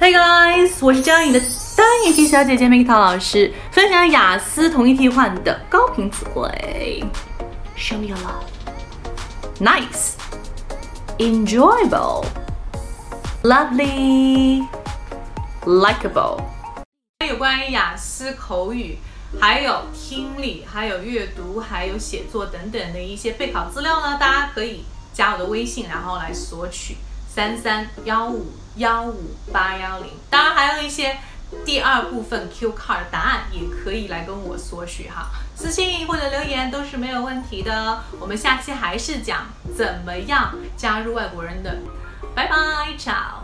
Hey guys，我是教你的单眼皮小姐姐 Miki 陶老师，分享雅思同义替换的高频词汇。Show me your love. Nice, enjoyable, lovely, likable。有关于雅思口语，还有听力，还有阅读，还有写作等等的一些备考资料呢，大家可以加我的微信，然后来索取。三三幺五幺五八幺零，当然还有一些第二部分 Q card 答案也可以来跟我索取哈，私信或者留言都是没有问题的。我们下期还是讲怎么样加入外国人的，拜拜，ciao。